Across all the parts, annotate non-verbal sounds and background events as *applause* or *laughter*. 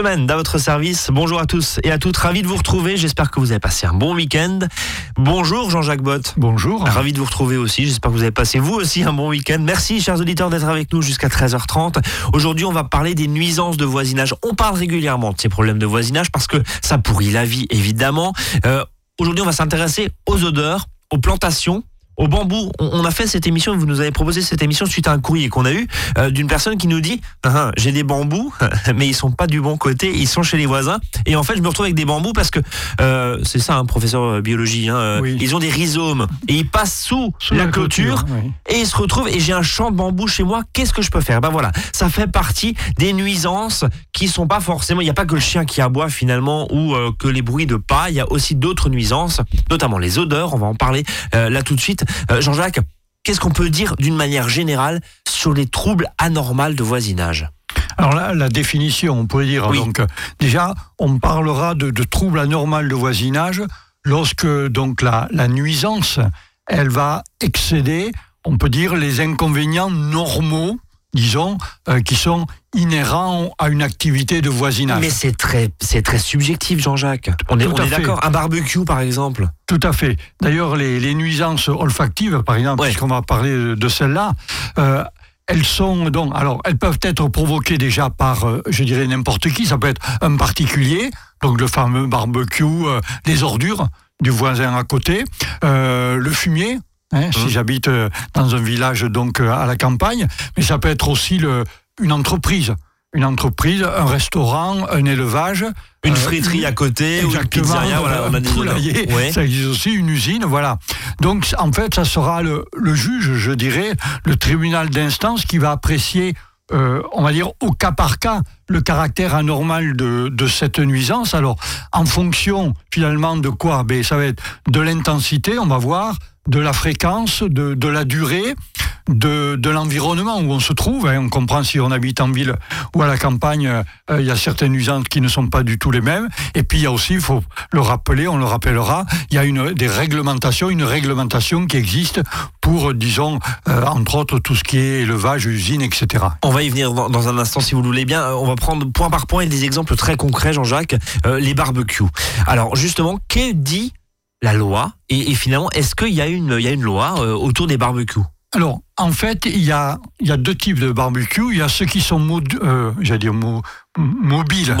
semaine dans votre service. Bonjour à tous et à toutes. Ravi de vous retrouver. J'espère que vous avez passé un bon week-end. Bonjour Jean-Jacques Bott. Bonjour. Ravi de vous retrouver aussi. J'espère que vous avez passé vous aussi un bon week-end. Merci chers auditeurs d'être avec nous jusqu'à 13h30. Aujourd'hui, on va parler des nuisances de voisinage. On parle régulièrement de ces problèmes de voisinage parce que ça pourrit la vie, évidemment. Euh, Aujourd'hui, on va s'intéresser aux odeurs, aux plantations au bambou. On, a fait cette émission, vous nous avez proposé cette émission suite à un courrier qu'on a eu euh, d'une personne qui nous dit ah, ah, j'ai des bambous, *laughs* mais ils sont pas du bon côté, ils sont chez les voisins. Et en fait, je me retrouve avec des bambous parce que euh, c'est ça, un professeur de biologie. Hein, euh, Ils ont des rhizomes et ils passent sous, la, clôture, et ils se retrouvent. Et j'ai un champ de bambou chez moi. Qu'est-ce que je peux faire? Ben voilà, ça fait partie des nuisances qui sont pas forcément. Il n'y a pas que le chien qui aboie finalement ou que les bruits de pas. Il y a aussi d'autres nuisances, notamment les odeurs. On va en parler là tout de suite. Euh, Jean-Jacques, qu'est-ce qu'on peut dire d'une manière générale sur les troubles anormaux de voisinage? Alors là, la définition, on pourrait dire, donc, déjà, on parlera de, troubles anormaux de voisinage lorsque donc la, la nuisance, elle va excéder, on peut dire, les inconvénients normaux disons, euh, qui sont inhérents à une activité de voisinage. Mais c'est très, c'est très subjectif, Jean-Jacques. On est, d'accord. Un barbecue, par exemple. Tout à fait. D'ailleurs, les, nuisances olfactives, par exemple, puisqu'on va parler de celles-là, euh, elles sont donc, alors, elles peuvent être provoquées déjà par, euh, je dirais, n'importe qui. Ça peut être un particulier, donc le fameux barbecue, les ordures du voisin à côté, le fumier, Hein, si mmh. j'habite euh, dans un village donc euh, à la campagne, mais ça peut être aussi le, une entreprise. Une entreprise, un restaurant, un élevage. Une euh, friterie à côté, ou une pizzeria, voilà, on a des Ça existe aussi, une usine, voilà. Donc, en fait, ça sera le, le juge, je dirais, le tribunal d'instance qui va apprécier euh, on va dire, au cas par cas, le caractère anormal de, de, cette nuisance. Alors, en fonction, finalement, de quoi? Ben, Ça va être de l'intensité, on va voir, de la fréquence, de, de la durée, de, de l'environnement où on se trouve. Hein. On comprend si on habite en ville ou à la campagne, euh, il y a certaines nuisances qui ne sont pas du tout les mêmes. Et puis il y a aussi, il faut le rappeler, on le rappellera, il y a une, des réglementations, une réglementation qui existe pour, disons, euh, entre autres, tout ce qui est élevage, usine, etc. On va y venir dans, un instant si vous le voulez bien. Euh, on va prendre point par point des exemples très concrets, Jean-Jacques. les barbecues. Alors justement, qu'est dit la loi et, finalement, est-ce qu'il y, a une, il y a une loi autour des barbecues? Alors, en fait, il y a, il y a deux types de barbecues. Il y a ceux qui sont euh, dire mobiles.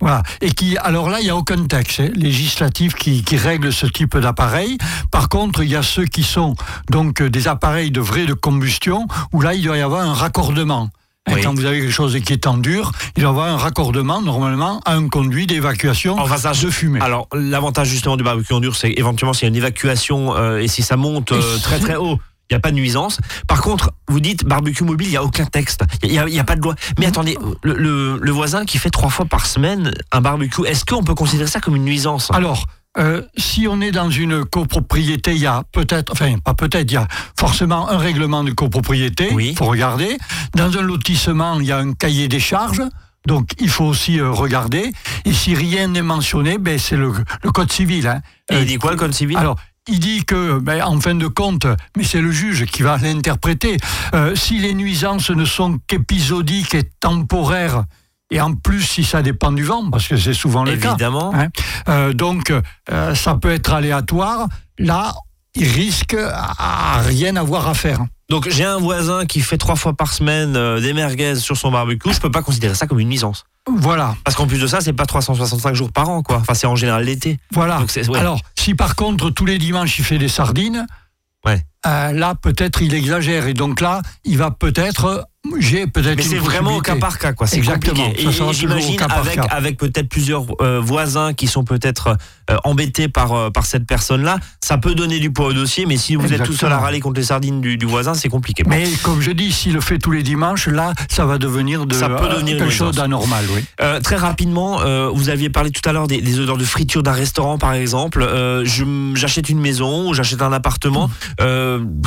Voilà, Et qui, alors là, il n'y a aucun texte hein, législatif qui, qui, règle ce type d'appareil. Par contre, il y a ceux qui sont donc des appareils de vraie de combustion, où là, il doit y avoir un raccordement. Quand vous avez quelque chose qui est en dur, il y avoir un raccordement normalement à un conduit d'évacuation de fumée. Alors l'avantage justement du barbecue en dur, c'est éventuellement s'il y a une évacuation euh, et si ça monte euh, très très haut, il n'y a pas de nuisance. Par contre, vous dites barbecue mobile, il n'y a aucun texte. Il n'y a, pas de loi. Mais attendez, le, voisin qui fait trois fois par semaine un barbecue, est-ce qu'on peut considérer ça comme une nuisance? Alors, euh, si on est dans une copropriété, il y a peut-être, enfin pas peut-être, il y a forcément un règlement de copropriété. Il faut regarder. Dans un lotissement, il y a un cahier des charges. Donc il faut aussi euh, regarder. Et si rien n'est mentionné, ben, c'est le, code civil. Hein. Et il dit quoi le code civil? Alors il dit que, ben, en fin de compte, mais c'est le juge qui va l'interpréter, euh, si les nuisances ne sont qu'épisodiques et temporaires, et en plus si ça dépend du vent, parce que c'est souvent le cas. Évidemment. Hein, euh, donc euh, ça peut être aléatoire. Là, il risque à rien avoir à faire. Donc j'ai un voisin qui fait trois fois par semaine des merguez sur son barbecue, je peux pas considérer ça comme une nuisance. Voilà. Parce qu'en plus de ça, c'est pas 365 jours par an, quoi. Enfin, c'est en général l'été. Voilà. Alors, si par contre tous les dimanches il fait des sardines, ouais. Euh, là peut-être il exagère et donc là il va peut-être j'ai peut-être. Mais c'est vraiment au cas par cas, quoi. C'est compliqué. Et, j'imagine avec, avec peut-être plusieurs euh, voisins qui sont peut-être euh, embêtés par, euh, par cette personne-là, ça peut donner du poids au dossier, mais si vous êtes tout seul à râler contre les sardines du, du voisin, c'est compliqué. Mais comme je dis, s'il le fait tous les dimanches, là, ça va devenir de, ça peut devenir quelque chose d'anormal, oui. très rapidement, vous aviez parlé tout à l'heure des, des, odeurs de friture d'un restaurant, par exemple. j'achète une maison ou j'achète un appartement. Mmh.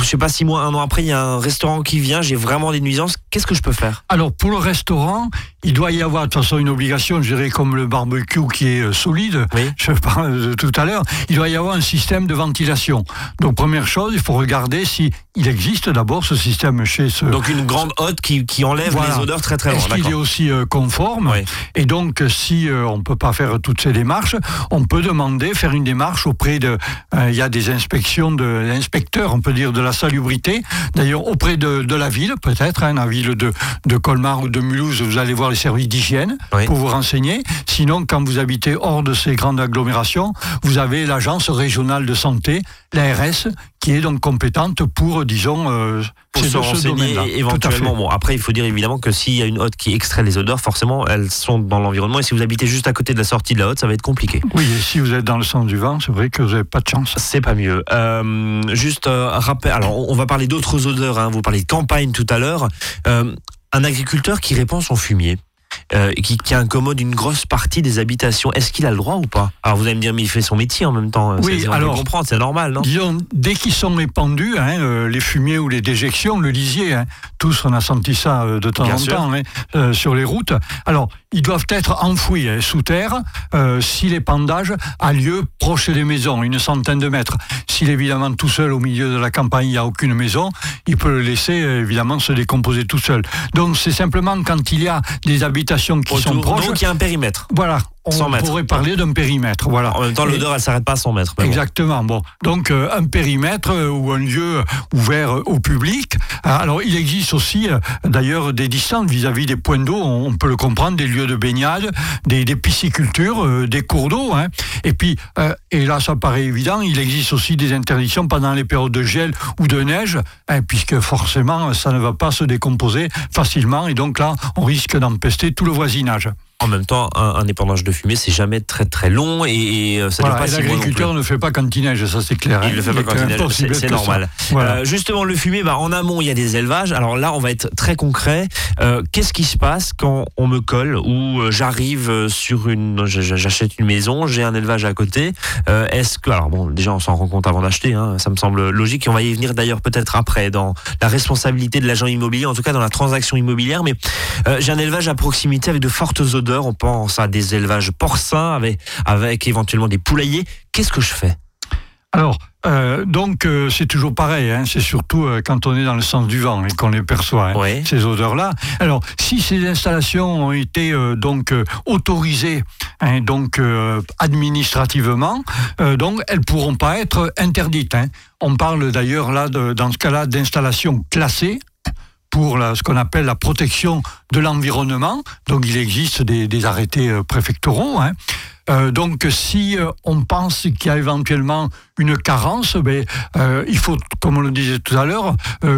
je sais pas, six mois, un an après, il y a un restaurant qui vient, j'ai vraiment des nuisances Qu'est-ce que je peux faire? Alors pour le restaurant, il doit y avoir de toute façon une obligation, je dirais comme le barbecue qui est euh, solide, Oui. je parle de tout à l'heure, il doit y avoir un système de ventilation. Donc première chose, il faut regarder si il existe d'abord ce système chez ce... Donc une grande hotte qui, qui enlève Voilà. les odeurs très très loin. Est-ce qu'il est aussi euh, conforme? Oui. Et donc, si euh, on ne peut pas faire toutes ces démarches, on peut demander, faire une démarche auprès de... euh, Il y a des inspections de l'inspecteur, on peut dire, de la salubrité. D'ailleurs, auprès de, de la ville, peut-être, hein, la ville de, de Colmar ou de Mulhouse, vous allez voir les services d'hygiène Oui. pour vous renseigner. Sinon, quand vous habitez hors de ces grandes agglomérations, vous avez l'agence régionale de santé, l'ARS, qui est donc compétente pour, disons, euh, Pour se renseigner éventuellement. Bon, après, il faut dire évidemment que s'il y a une hotte qui extrait les odeurs, forcément, elles sont dans l'environnement. Et si vous habitez juste à côté de la sortie de la hotte, ça va être compliqué. Oui, et si vous êtes dans le sens du vent, c'est vrai que vous n'avez pas de chance. C'est pas mieux. Euh, juste euh, rappel. Alors, on on va parler d'autres odeurs. Hein. Vous parlez de campagne tout à l'heure. Euh, un agriculteur qui répand son fumier. Euh, qui, qui incommode une grosse partie des habitations. Est-ce qu'il a le droit ou pas? Alors vous allez me dire, mais il fait son métier en même temps. Oui, on peut alors- comprendre, c'est normal, non? Disons, dès qu'ils sont répandus, hein, euh, les fumiers ou les déjections, le lisier, hein, tous on a senti ça euh, de temps Bien en sûr. temps hein, euh, sur les routes. Alors, ils doivent être enfouis hein, sous terre euh, si l'épandage a lieu proche des maisons, une centaine de mètres. S'il est évidemment tout seul au milieu de la campagne, il n'y a aucune maison, il peut le laisser euh, évidemment se décomposer tout seul. Donc c'est simplement quand il y a des habitations qui sont proches, Donc il y a un périmètre. voilà, 100 on pourrait parler d'un périmètre. Voilà. En même temps, l'odeur, elle s'arrête pas à 100 mètres. Exactement. Bon, donc euh, un périmètre euh, ou un lieu ouvert euh, au public. Alors, il existe aussi, d'ailleurs, des distances vis-à-vis des points d'eau. On, on peut le comprendre, des lieux de baignade, des, des piscicultures, des cours d'eau. hein. Et puis, et là, ça paraît évident, il existe aussi des interdictions pendant les périodes de gel ou de neige, hein, puisque forcément, ça ne va pas se décomposer facilement. Et donc là, on risque d'empester tout le voisinage. En même temps, un, un épandage de fumée, c'est jamais très très long et, et, euh, ça ne Voilà, pas et si l'agriculteur ne fait pas quand il neige, ça c'est clair. hein. Il le fait pas est quand il neige, impossible c'est normal. Voilà. Euh, justement, le fumier, bah, en amont, il y a des élevages. Alors là, on va être très concret. Euh, Qu'est-ce qui se passe quand on me colle ou j'arrive sur une, j'achète une maison, j'ai un élevage à côté. Euh, Est-ce que, alors bon, déjà, on s'en rend compte avant d'acheter. Hein, ça me semble logique. Et on va y venir d'ailleurs peut-être après dans la responsabilité de l'agent immobilier, en tout cas dans la transaction immobilière. Mais j'ai un élevage à proximité avec de fortes On pense à des élevages porcins avec, avec éventuellement des poulaillers. Qu'est-ce que je fais? Alors, euh, donc euh, c'est toujours pareil, hein, c'est surtout euh, quand on est dans le sens du vent et qu'on les perçoit, hein, Oui. ces odeurs-là. Alors, si ces installations ont été donc autorisées, hein, donc administrativement, donc elles pourront pas être interdites. On parle d'ailleurs là, de- dans ce cas-là, d'installations classées pour la- ce qu'on appelle la protection de l'environnement. Donc il existe des, des arrêtés euh, préfectoraux. hein. Euh, donc si euh, on pense qu'il y a éventuellement une carence, ben, euh, il faut, comme on le disait tout à l'heure,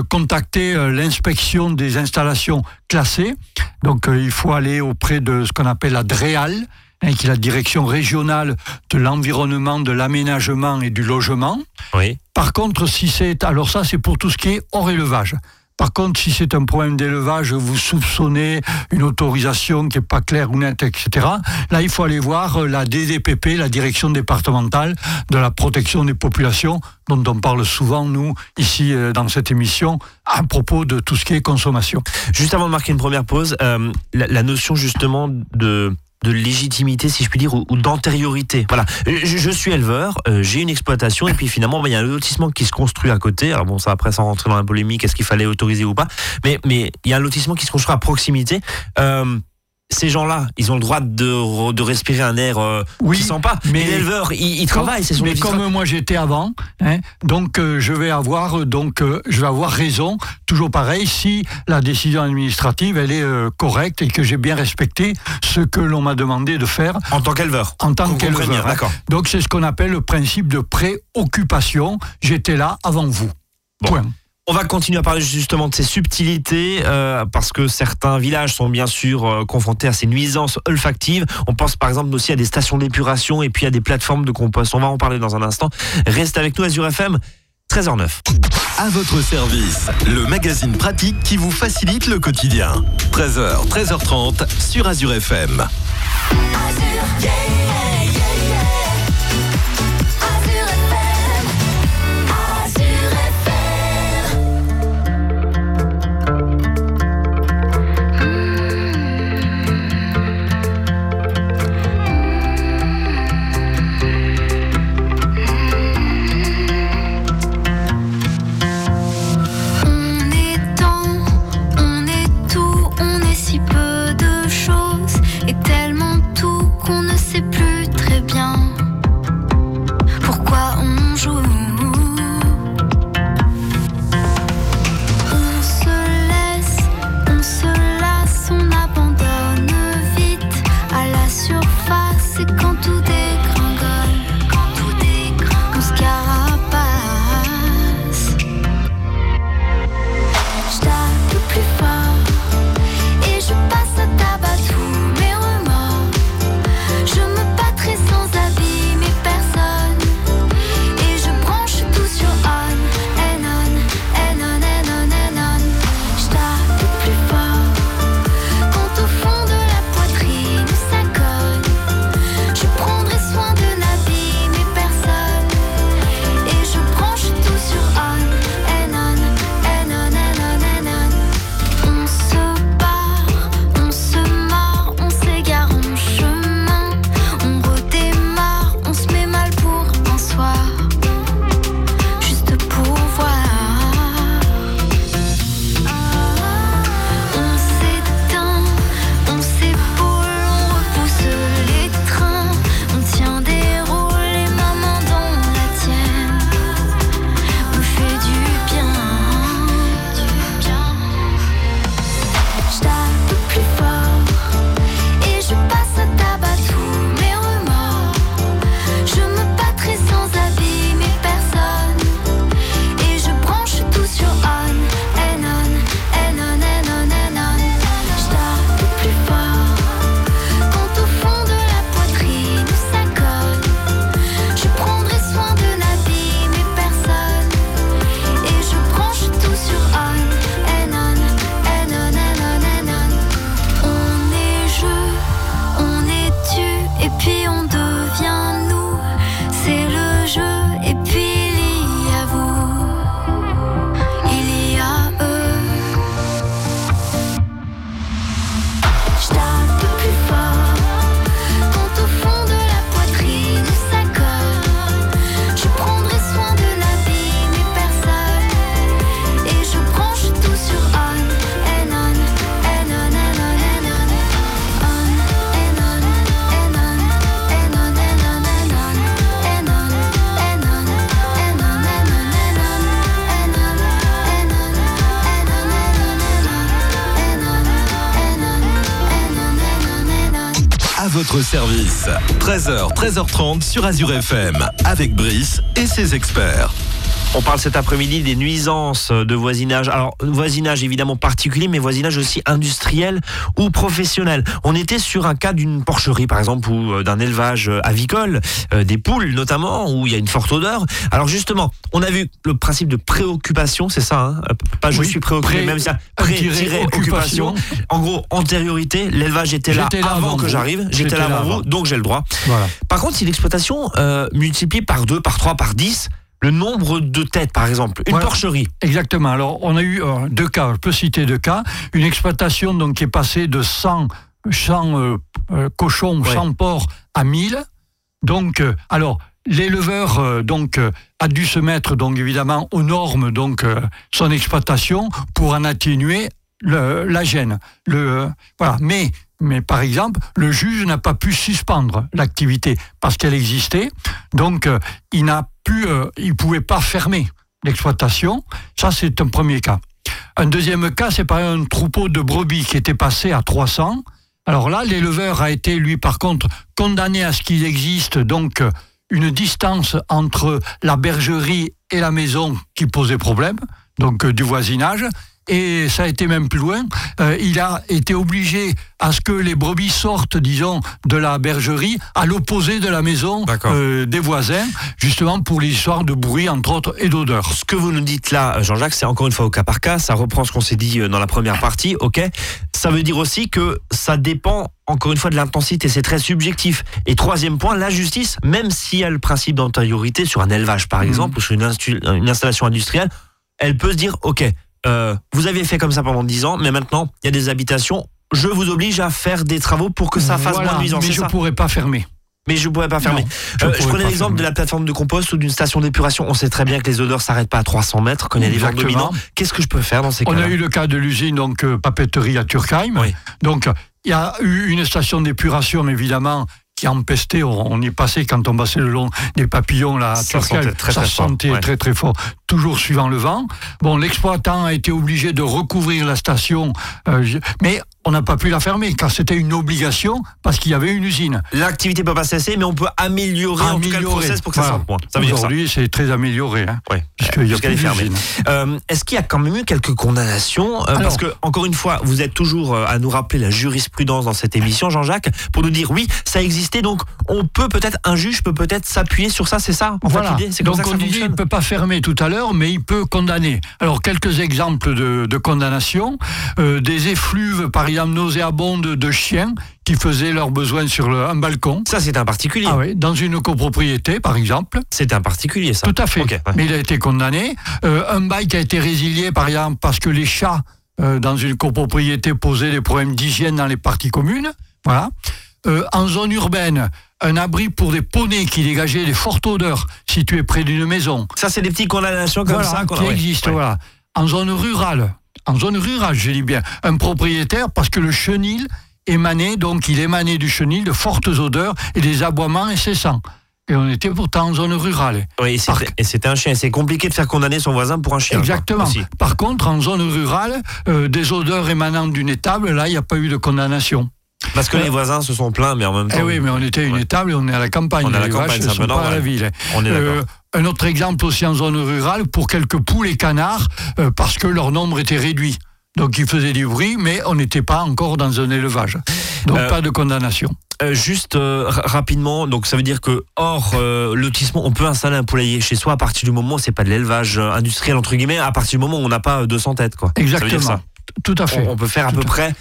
contacter l'inspection des installations classées. Donc il faut aller auprès de ce qu'on appelle la DREAL, hein, qui est la direction régionale de l'environnement, de l'aménagement et du logement. Oui. Par contre, si c'est alors ça, c'est pour tout ce qui est hors élevage. Par contre, si c'est un problème d'élevage, vous soupçonnez une autorisation qui n'est pas claire ou nette, etc. Là, il faut aller voir euh, la DDPP, la direction départementale de la protection des populations, dont on parle souvent, nous, ici, euh, dans cette émission, à propos de tout ce qui est consommation. Juste avant de marquer une première pause, euh, la, la notion justement de de légitimité, si je puis dire, ou, ou d'antériorité. Voilà, je, je suis éleveur, euh, j'ai une exploitation, et puis finalement, bah, il y a un lotissement qui se construit à côté. Alors bon, ça après, sans rentrer dans la polémique, est-ce qu'il fallait autoriser ou pas Mais mais il y a un lotissement qui se construit à proximité. Euh, ces gens-là, ils ont le droit de, re- de respirer un air euh, Oui, qui sent pas. Mais l'éleveur, il, il travaille, c'est son Mais comme moi j'étais avant, hein, donc euh, je vais avoir euh, donc euh, je vais avoir raison. Toujours pareil, si la décision administrative elle est correcte et que j'ai bien respecté ce que l'on m'a demandé de faire en tant qu'éleveur. en tant qu'éleveur. hein. D'accord. Donc c'est ce qu'on appelle le principe de préoccupation. J'étais là avant vous. Bon. Point. On va continuer à parler justement de ces subtilités euh, parce que certains villages sont bien sûr euh, confrontés à ces nuisances olfactives. On pense par exemple aussi à des stations d'épuration et puis à des plateformes de compost. On va en parler dans un instant. Reste avec nous Azure FM 13h09. À votre service, le magazine pratique qui vous facilite le quotidien. 13h, 13h30 sur Azure FM. Azure, yeah, service. 13h, 13h30 sur Azure FM avec Brice et ses experts. On parle cet après-midi des nuisances de voisinage. Alors, voisinage évidemment particulier, mais voisinage aussi industriel ou professionnel. On était sur un cas d'une porcherie, par exemple, ou euh, d'un élevage euh, avicole, euh, des poules notamment, où il y a une forte odeur. Alors justement, on a vu le principe de préoccupation, c'est ça, hein pas je Oui, suis préoccupé, pré- même ça, pré-occupation. occupation. En gros, antériorité, l'élevage était là, avant avant que j'arrive, j'étais là là avant vous, donc j'ai le droit. Voilà. Par contre, si l'exploitation euh, multiplie par 2, par 3, par 10, le nombre de têtes, par exemple, une Ouais. porcherie, Exactement. Alors, on a eu euh, deux cas, je peux citer deux cas. Une exploitation donc, qui est passée de 100, 100 euh, euh, cochons, Ouais. 100 porcs à 1000. Donc, alors, l'éleveur donc a dû se mettre donc évidemment aux normes donc son exploitation pour en atténuer le- la gêne. Le, voilà. Mais, mais par exemple, le juge n'a pas pu suspendre l'activité parce qu'elle existait. Donc, euh, il n'a euh, il pouvait pas fermer l'exploitation. Ça, c'est un premier cas. Un deuxième cas, c'est par un troupeau de brebis qui était passé à 300. Alors là, l'éleveur a été, lui, par contre, condamné à ce qu'il existe donc euh, une distance entre la bergerie et la maison qui posait problème, donc euh, du voisinage. Et ça a été même plus loin. Euh, il a été obligé à ce que les brebis sortent, disons, de la bergerie à l'opposé de la maison euh, des voisins, justement pour les histoires de bruit, entre autres, et d'odeur. ce que vous nous dites là, Jean-Jacques, c'est encore une fois au cas par cas. Ça reprend ce qu'on s'est dit euh, dans la première partie. Ok. Ça veut dire aussi que ça dépend encore une fois de l'intensité. C'est très subjectif. Et troisième point, la justice, même s'il y a le principe d'antériorité sur un élevage par exemple ou sur une installation industrielle, elle peut se dire ok, euh, vous aviez fait comme ça pendant 10 ans, mais maintenant il y a des habitations. Je vous oblige à faire des travaux pour que ça fasse Voilà, moins de nuisance. Mais je ça pourrais pas fermer. mais je ne pourrais pas fermer. Non, Je, pourrais prenais l'exemple de la plateforme de compost ou d'une station d'épuration. On sait très bien que les odeurs s'arrêtent pas à 300 mètres y a des vents dominants. Qu'est-ce que je peux faire dans ces On cas-là a eu le cas de l'usine donc euh, papeterie à Turkheim. Oui. Donc il y a eu une station d'épuration évidemment qui a empesté. On, on y passait quand on passait le long des papillons là. à Ça sentait très, ça très fort, sentait ouais. très fort, toujours suivant le vent. Bon, l'exploitant a été obligé de recouvrir la station, euh, mais on n'a pas pu la fermer car c'était une obligation parce qu'il y avait une usine. L'activité peut pas cesser, mais on peut améliorer, en tout cas le Améliorer. process pour que ça Voilà. ça. Aujourd'hui, c'est très amélioré. Hein, Ouais. puisqu'il y a plus d'usine. Euh, Est-ce qu'il y a quand même eu quelques condamnations Euh, Parce que, encore une fois, vous êtes toujours euh, à nous rappeler la jurisprudence dans cette émission, Jean-Jacques, pour nous dire oui, ça existait, donc on peut peut-être, un juge peut peut-être s'appuyer sur ça, c'est ça en fait, Voilà. comme Donc on disait il ne peut pas fermer tout à l'heure, mais il peut condamner. Alors quelques exemples de, de condamnation Euh, des effluves, par exemple nauséabondes de chiens qui faisaient leurs besoins sur le- un balcon. Ça, c'est un particulier. Ah oui, dans une copropriété, par exemple. C'est un particulier, ça. Tout à fait. Ouais. Mais il a été condamné. Euh, un bail qui a été résilié, par exemple, parce que les chats euh, dans une copropriété posaient des problèmes d'hygiène dans les parties communes. Voilà. Euh, en zone urbaine, un abri pour des poneys qui dégageaient des fortes odeurs situées près d'une maison. Ça, c'est des petites condamnations comme Voilà, ça qui existent. ouais. Voilà. En zone rurale, en zone rurale, je dis bien, un propriétaire, parce que le chenil émanait, donc il émanait du chenil de fortes odeurs et des aboiements incessants. Et on était pourtant en zone rurale. Oui, et c'était- un chien. C'est compliqué de faire condamner son voisin pour un chien. Exactement. Par contre, en zone rurale, euh, des odeurs émanant d'une étable, là, il n'y a pas eu de condamnation. Parce que les voisins se sont plaints, mais en même temps. Eh oui, mais on était à une Ouais. étable et on est à la campagne. On est à la campagne, c'est pas à la ville. On est d'accord. Euh, un autre exemple aussi en zone rurale, pour quelques poules et canards, euh, parce que leur nombre était réduit. Donc ils faisaient du bruit, mais on n'était pas encore dans un élevage. Donc Euh, pas de condamnation. Euh, juste euh, ra- rapidement, donc ça veut dire que hors lotissement, on peut installer un poulailler chez soi à partir du moment où c'est pas de l'élevage industriel entre guillemets, à partir du moment où on n'a pas euh, 200 têtes quoi. Ça veut dire Exactement. ça. Tout à fait. On, on peut faire à peu près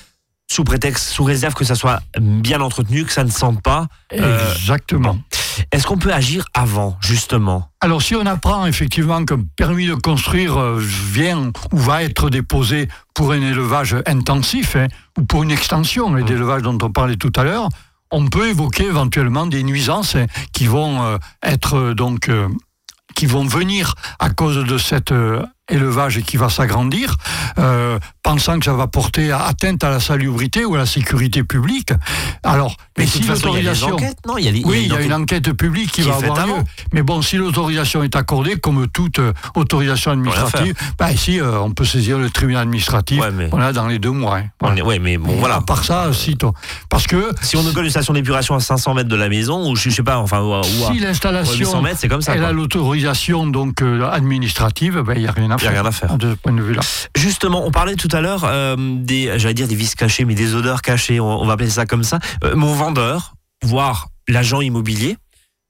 sous prétexte, sous réserve que ça soit bien entretenu, que ça ne sente pas. Euh, Exactement. Est-ce qu'on peut agir avant justement? Alors si on apprend effectivement qu'un permis de construire euh, vient ou va être déposé pour un élevage intensif hein, ou pour une extension Mmh. et d'élevage dont on parlait tout à l'heure, on peut évoquer éventuellement des nuisances hein, qui vont euh, être donc euh, qui vont venir à cause de cette élevage qui va s'agrandir, euh, pensant que ça va porter atteinte à la salubrité ou à la sécurité publique. Alors, mais, si a l'autorisation... non Il y a, Oui, il y a une enquête. publique qui, qui va avoir lieu. Mais bon, si l'autorisation est accordée, comme toute euh, autorisation administrative, bah, ici, euh, on peut saisir le tribunal administratif Ouais, mais- voilà, dans les deux mois. hein. On est- ouais, mais bon, voilà. À part ça, si Parce que Si on nous colle une station d'épuration à 500 mètres de la maison, ou je, sais pas, enfin, ou à, si ou à 800 l'installation c'est comme ça. elle quoi. a l'autorisation donc euh, administrative, ben, il n'y a rien à Il y a rien à faire. De ce point de vue-là. Justement, on parlait tout à l'heure euh, des, j'allais dire des vices cachés, mais des odeurs cachées, on, on va appeler ça comme ça. Euh, mon vendeur, voire l'agent immobilier,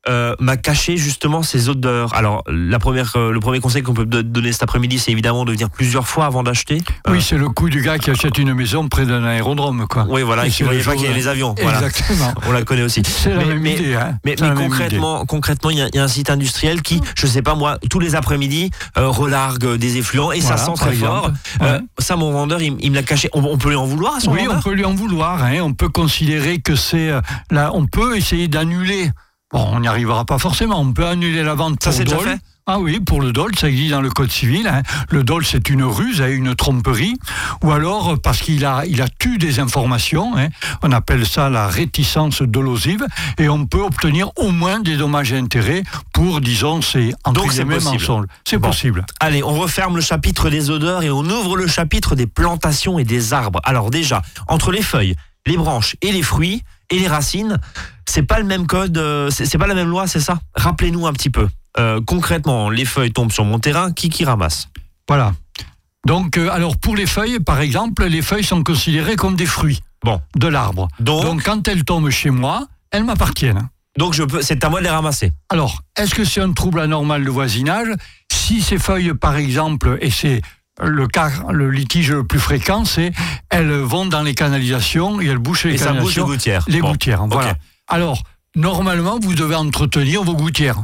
euh, m'a caché justement ces odeurs. Alors, la première, euh, le premier conseil qu'on peut do- donner cet après-midi, c'est évidemment de venir plusieurs fois avant d'acheter. Euh, Oui, c'est le coup du gars qui achète une maison près d'un aérodrome, quoi. oui, voilà, Et qui voyait pas qu'il y avait les avions. Voilà. Exactement. *laughs* On la connaît aussi. C'est la même mais- idée. Hein. Mais, C'est mais la même idée. concrètement, concrètement, il y, a- il y a un site industriel qui, je sais pas moi, tous les après-midi euh, relargue des effluents et ça sent très exemple. fort. Euh, Ouais. ça, mon vendeur, il, il me l'a caché. On, on peut lui en vouloir à son Oui, on peut lui en vouloir. hein. On peut considérer que c'est euh, là. On peut essayer d'annuler. Bon, on n'y arrivera pas forcément. On peut annuler la vente Ça, pour c'est déjà dol. fait Ah oui, pour le dol, ça existe dans le code civil. hein. Le dol, c'est une ruse, hein, une tromperie, ou alors parce qu'il a, il a tué des informations. hein. On appelle ça la réticence dolosive, et on peut obtenir au moins des dommages et intérêts pour, disons, ces entre Donc, c'est possible. C'est Bon. possible. Allez, on referme le chapitre des odeurs et on ouvre le chapitre des plantations et des arbres. Alors déjà, entre les feuilles, les branches et les fruits et les racines, c'est pas le même code, euh, c'est c'est pas la même loi, c'est ça? Rappelez-nous un petit peu. Euh, concrètement, les feuilles tombent sur mon terrain, qui qui ramasse? Voilà. Donc, euh, alors pour les feuilles, par exemple, les feuilles sont considérées comme des fruits Bon. de l'arbre. Donc, Donc, quand elles tombent chez moi, elles m'appartiennent. donc je peux, c'est à moi de les ramasser. Alors, est-ce que c'est un trouble anormal de voisinage? Si ces feuilles, par exemple, et c'est le cas, le litige le plus fréquent, c'est elles vont dans les canalisations et elles bouchent les Et ça bouge les canalisations, gouttières. les Bon. gouttières. Voilà. Alors, normalement, vous devez entretenir vos gouttières.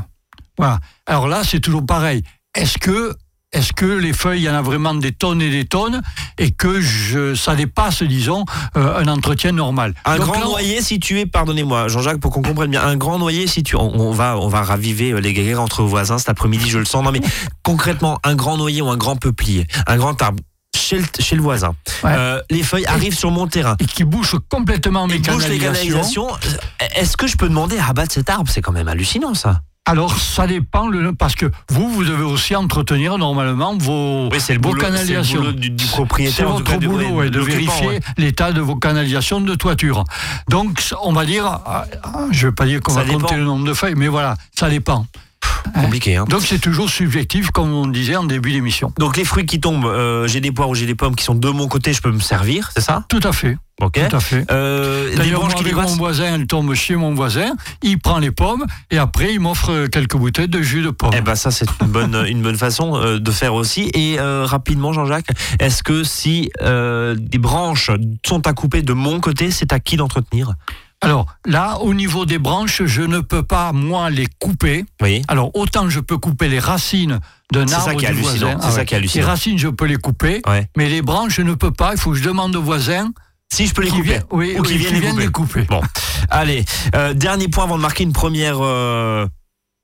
Voilà. Alors là, c'est toujours pareil. Est-ce que, est-ce que les feuilles, il y en a vraiment des tonnes et des tonnes, et que je, ça dépasse, disons, euh, un entretien normal? Un Donc grand là, noyer situé, pardonnez-moi, Jean-Jacques, pour qu'on comprenne bien, un grand noyer situé. On, on va, on va raviver euh, les guerres entre voisins cet après-midi, je le sens. Non, mais *laughs* concrètement, un grand noyer ou un grand peuplier, un grand arbre chez le, chez le voisin. Ouais. Euh, les feuilles arrivent sur mon terrain. Et qui bouche complètement mes bouchent les canalisations. canalisations. Euh, Est-ce que je peux demander à abattre cet arbre? C'est quand même hallucinant, ça. Alors, ça dépend, le, parce que vous, vous devez aussi entretenir normalement vos, Oui, c'est le vos boulot, canalisations. boulot du, du propriétaire. Votre cas, de- boulot, ouais, de l'occupant, vérifier ouais. l'état de vos canalisations de toiture. Donc, on va dire, ah, ah, je ne vais pas dire qu'on va compter le nombre de feuilles, mais voilà, ça dépend. Compliqué, hein. Donc, c'est toujours subjectif, comme on disait en début d'émission. Donc les fruits qui tombent, euh, j'ai des poires ou j'ai des pommes qui sont de mon côté, je peux me servir, c'est ça? Tout à fait, Ok. tout à fait. Euh, D'ailleurs, moi, avec mon voisin, elle tombe chez mon voisin, il prend les pommes, et après, il m'offre quelques bouteilles de jus de pomme. Eh ben ça c'est une bonne une bonne façon euh, de faire aussi et euh, rapidement Jean-Jacques est-ce que si des branches sont à couper de mon côté c'est à qui d'entretenir? Alors, là, au niveau des branches, je ne peux pas, moi, les couper. Oui Alors, autant je peux couper les racines d'un C'est ça arbre qui est du hallucinant, voisin. c'est ça qui est hallucinant. Les racines, je peux les couper, ouais mais les branches, je ne peux pas. Il faut que je demande au voisin si je peux les couper vient- oui, ou oui, qui viennent qui les couper les couper. Bon. allez euh, dernier point avant de marquer une première euh,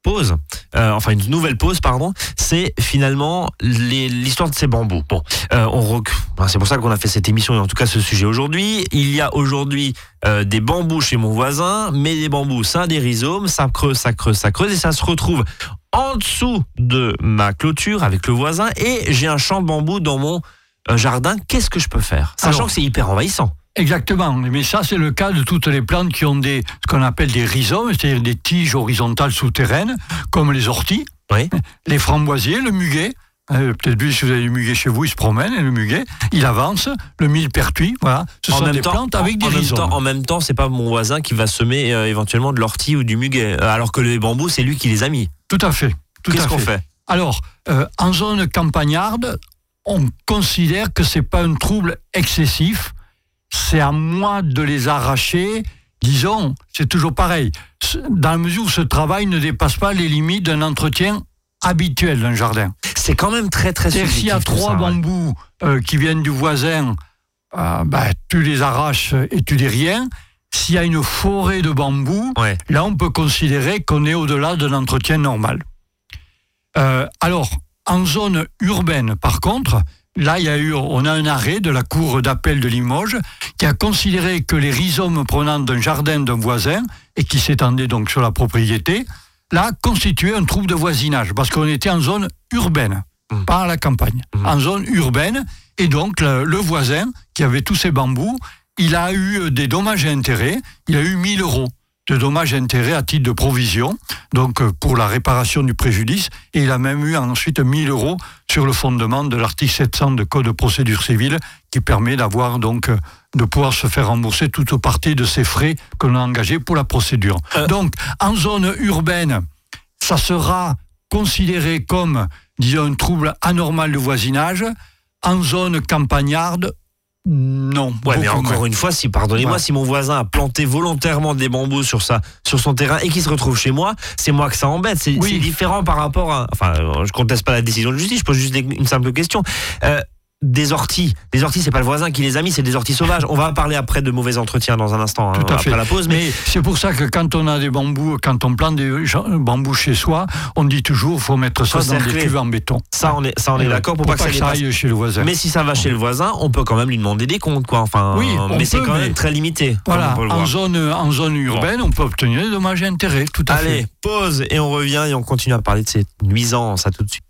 pause euh, enfin une nouvelle pause pardon c'est finalement l'histoire de ces bambous. Bon euh, on c'est pour ça qu'on a fait cette émission et en tout cas ce sujet aujourd'hui. Il y a aujourd'hui euh, des bambous chez mon voisin mais des bambous ça a des rhizomes ça creuse ça creuse ça creuse et ça se retrouve en dessous de ma clôture avec le voisin et j'ai un champ de bambou dans mon euh, jardin. Qu'est-ce que je peux faire? Sachant Alors- que c'est hyper envahissant Exactement. Mais ça, c'est le cas de toutes les plantes qui ont des, ce qu'on appelle des rhizomes, c'est-à-dire des tiges horizontales souterraines, comme les orties, oui les framboisiers, le muguet. Euh, Peut-être vu si vous avez du muguet chez vous, il se promène, et le muguet, il avance, le millepertuis, voilà. Ce sont des plantes avec des en même rhizomes. temps, en même temps, c'est pas mon voisin qui va semer euh, éventuellement de l'ortie ou du muguet, euh, alors que les bambous, c'est lui qui les a mis. Tout à fait. Qu'est-ce qu'on fait. fait? Alors, euh, en zone campagnarde, on considère que c'est pas un trouble excessif. C'est à moi de les arracher. Disons, c'est toujours pareil. Dans la mesure où ce travail ne dépasse pas les limites d'un entretien habituel d'un jardin. C'est quand même très très C'est-à-dire s'il y a subjectif, trois ça, bambous euh, qui viennent du voisin, euh, ben, tu les arraches et tu dis rien. S'il y a une forêt de bambous, Ouais. là on peut considérer qu'on est au-delà d'un entretien normal. Euh, alors, en zone urbaine, par contre, là, il y a eu, on a un arrêt de la cour d'appel de Limoges qui a considéré que les rhizomes provenant d'un jardin d'un voisin et qui s'étendaient donc sur la propriété, là, constituaient un trouble de voisinage parce qu'on était en zone urbaine, Mhm. pas à la campagne, Mhm. en zone urbaine. Et donc, le, le voisin qui avait tous ces bambous, il a eu des dommages et intérêts, il a eu 1000 euros de dommages et intérêts à titre de provision, donc euh, pour la réparation du préjudice, et il a même eu ensuite 1000 euros sur le fondement de l'article 700 de Code de procédure civile, qui permet d'avoir donc euh, de pouvoir se faire rembourser toute ou partie de ces frais que l'on a engagés pour la procédure. Euh. Donc, en zone urbaine, ça sera considéré comme, disons, un trouble anormal de voisinage. En zone campagnarde, non. Ouais, mais encore une fois, si pardonnez-moi, Ouais. si mon voisin a planté volontairement des bambous sur sa sur son terrain et qu'il se retrouve chez moi, c'est moi que ça embête. C'est Oui. différent par rapport à. Enfin, euh, je conteste pas la décision de justice. Je pose juste une simple question. Euh, des orties. Les orties, c'est pas le voisin qui les a mis, c'est des orties sauvages. On va parler après de mauvais entretiens dans un instant, hein, Tout à après fait. la pause. Mais Mais c'est pour ça que quand on a des bambous, quand on plante des bambous chez soi, on dit toujours qu'il faut mettre ça dans des cuves en béton. ça, on est ça, on est Et d'accord pour, pour pas que ça aille chez le voisin. Mais si ça va chez le voisin, on peut quand même lui demander des comptes, quoi. Enfin, Oui, euh, mais c'est quand mais- même très limité. voilà, en zone, en zone urbaine, on peut obtenir des dommages et intérêts, tout à Allez, fait. pause et on revient et on continue à parler de ces nuisances. À tout de suite.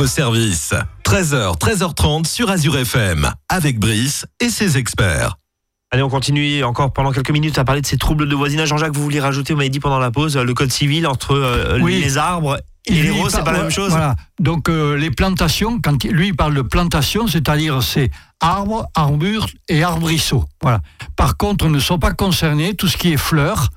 Votre service. 13h, 13h30 sur Azure FM. Avec Brice et ses experts. Allez, on continue encore pendant quelques minutes à parler de ces troubles de voisinage. Jean-Jacques, vous vouliez rajouter, vous m'avez dit pendant la pause, le code civil entre euh, Oui. les arbres et les Lui, roses, c'est pas la même chose Voilà. Donc euh, les plantations, quand il- lui il parle de plantation, c'est-à-dire c'est arbres, arbures et arbrisseaux. Voilà. Par contre, ne sont pas concernés tout ce qui est fleurs.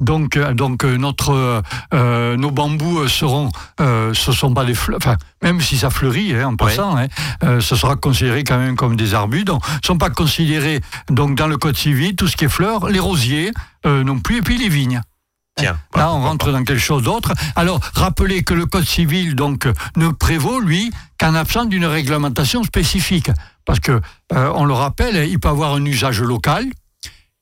Donc, euh, donc euh, notre, euh, nos bambous seront, euh, ce sont pas des fleurs, enfin, même si ça fleurit hein, en passant, hein, euh, ce sera considéré quand même comme des arbus. Donc, sont pas considérés donc dans le code civil tout ce qui est fleurs, les rosiers non plus, et puis les vignes. Tiens, Là, bah, on rentre dans quelque chose d'autre. Alors, rappelez que le Code civil donc ne prévaut, lui, qu'en absence d'une réglementation spécifique. Parce que, on le rappelle, il peut avoir un usage local.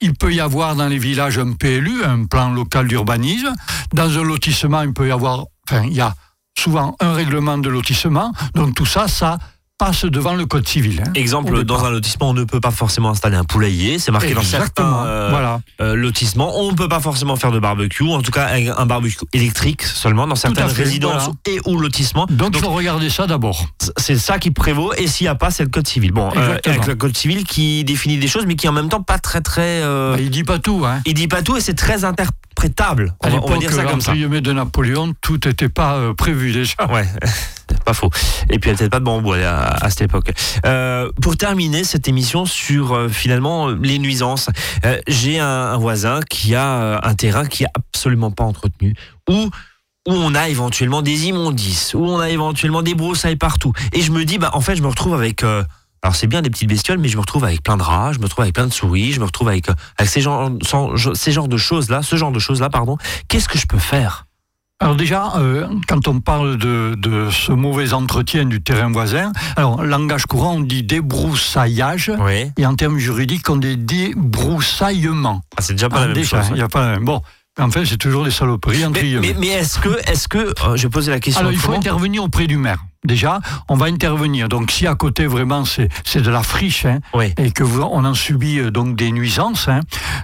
Il peut y avoir dans les villages un PLU, un plan local d'urbanisme. Dans un lotissement, il peut y avoir, enfin, il y a souvent un règlement de lotissement. Donc tout ça, ça passe devant le Code civil. hein, Exemple, dans un lotissement, on ne peut pas forcément installer un poulailler. C'est marqué dans Exactement. certains euh, voilà. euh, lotissements. On ne peut pas forcément faire de barbecue. En tout cas, un barbecue électrique seulement dans certaines fait, résidences voilà. et ou lotissements. Donc, il faut regarder ça d'abord. c'est ça qui prévaut. Et s'il n'y a pas, c'est le code civil. Bon, euh, avec le code civil qui définit des choses, mais qui en même temps pas très très. euh, Il dit pas tout. Hein. Il dit pas tout et c'est très interprétable. À On va, dire ça comme ça. de Napoléon, tout n'était pas euh, prévu déjà. Ouais, *laughs* pas faux. Et puis a peut-être pas de bambou à, cette époque. Euh, pour terminer cette émission sur euh, finalement les nuisances, euh, j'ai un, un voisin qui a un terrain qui est absolument pas entretenu, où où on a éventuellement des immondices, où on a éventuellement des broussailles partout. Et je me dis, bah en fait, je me retrouve avec alors c'est bien des petites bestioles, mais je me retrouve avec plein de rats, je me retrouve avec plein de souris, je me retrouve avec, avec ces, genres, ces genres de choses-là, ce genre de choses-là, pardon. Qu'est-ce que je peux faire? Alors déjà, euh, quand on parle de, de ce mauvais entretien du terrain voisin, alors langage courant, on dit débroussaillage, Oui. et en termes juridiques, on dit débroussaillement. Ah, c'est déjà pas Ah, la même déjà, chose. il y a pas la même. Bon, en fait, c'est toujours des saloperies entre Mais, guillemets. mais, mais est-ce que, est-ce que, euh, je poser la question. Alors, il faut intervenir auprès du maire. Déjà, on va intervenir. Donc, si à côté, vraiment, c'est c'est de la friche, hein, Oui. et que vous, on en subit euh, donc des nuisances, hein,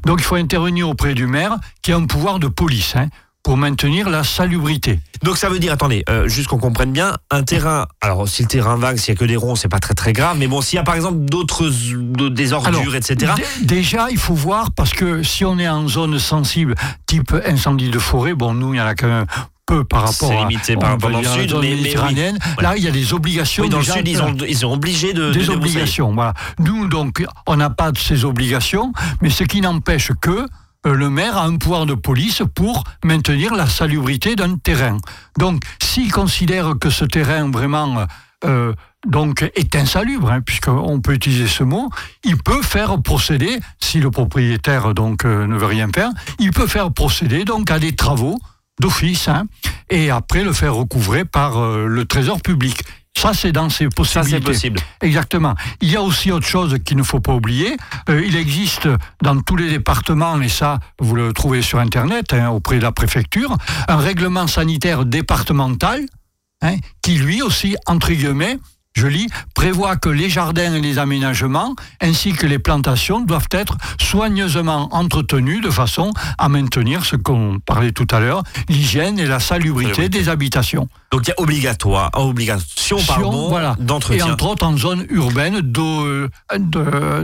donc il faut intervenir auprès du maire qui a un pouvoir de police hein, pour maintenir la salubrité. Donc ça veut dire, attendez, euh, juste qu'on comprenne bien, un terrain. Alors si le terrain vague, s'il y a que des ronds, c'est pas très très grave. Mais bon, s'il y a par exemple d'autres, de- des ordures, Alors, etc. dé- Déjà, il faut voir, parce que si on est en zone sensible, type incendie de forêt, bon, nous, il y en a quand même peu par rapport C'est à limité par rapport la sud, mais- mais oui. Là, il y a des obligations. Oui, dans le sud, ils, ont, ils sont obligés de. de des obligations. Voilà. Nous, donc, on n'a pas de ces obligations, mais ce qui n'empêche que le maire a un pouvoir de police pour maintenir la salubrité d'un terrain. Donc, s'il considère que ce terrain vraiment euh, donc est insalubre, hein, puisqu'on peut utiliser ce mot, il peut faire procéder, si le propriétaire donc euh, ne veut rien faire, il peut faire procéder donc à des travaux d'office, hein, et après le faire recouvrer par euh, le trésor public. Ça, c'est dans ses Ça, possibilités. c'est possible. Exactement. Il y a aussi autre chose qu'il ne faut pas oublier. Euh, il existe dans tous les départements, et ça, vous le trouvez sur Internet, hein, auprès de la préfecture, un règlement sanitaire départemental hein, qui, lui aussi, entre guillemets, je lis, prévoit que les jardins et les aménagements, ainsi que les plantations, doivent être soigneusement entretenus de façon à maintenir ce qu'on parlait tout à l'heure, l'hygiène et la salubrité des habitations. Donc il y a obligatoire, obligation, pardon, voilà. Et entre autres en zone urbaine de-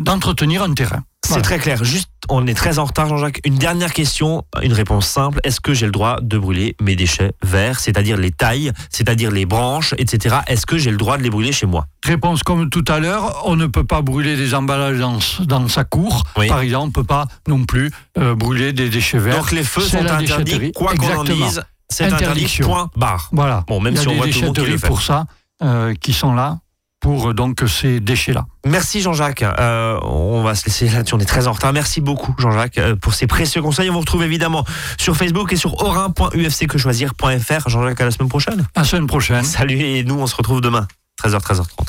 d'entretenir un terrain. C'est Voilà. très clair. Juste, on est très en retard, Jean-Jacques. Une dernière question, une réponse simple. Est-ce que j'ai le droit de brûler mes déchets verts, c'est-à-dire les tailles, c'est-à-dire les branches, etc. Est-ce que j'ai le droit de les brûler chez moi? Réponse comme tout à l'heure, on ne peut pas brûler des emballages dans, dans sa cour. Oui. Par exemple, on ne peut pas non plus euh, brûler des déchets verts. Donc les feux sont interdits, quoi qu'on en dise. C'est interdit, point, barre. Voilà. Bon, même Il y a si on des voit tout le monde qui le déchetteries fait. pour ça, euh, qui sont là pour euh, donc ces déchets-là. Merci Jean-Jacques. Euh, on va se laisser là-dessus. On est très en retard. Merci beaucoup Jean-Jacques euh, pour ces précieux conseils. On vous retrouve évidemment sur Facebook et sur orin.ufcquechoisir.fr. Jean-Jacques, à la semaine prochaine. À la semaine prochaine. Salut et nous, on se retrouve demain, 13h, 13h30.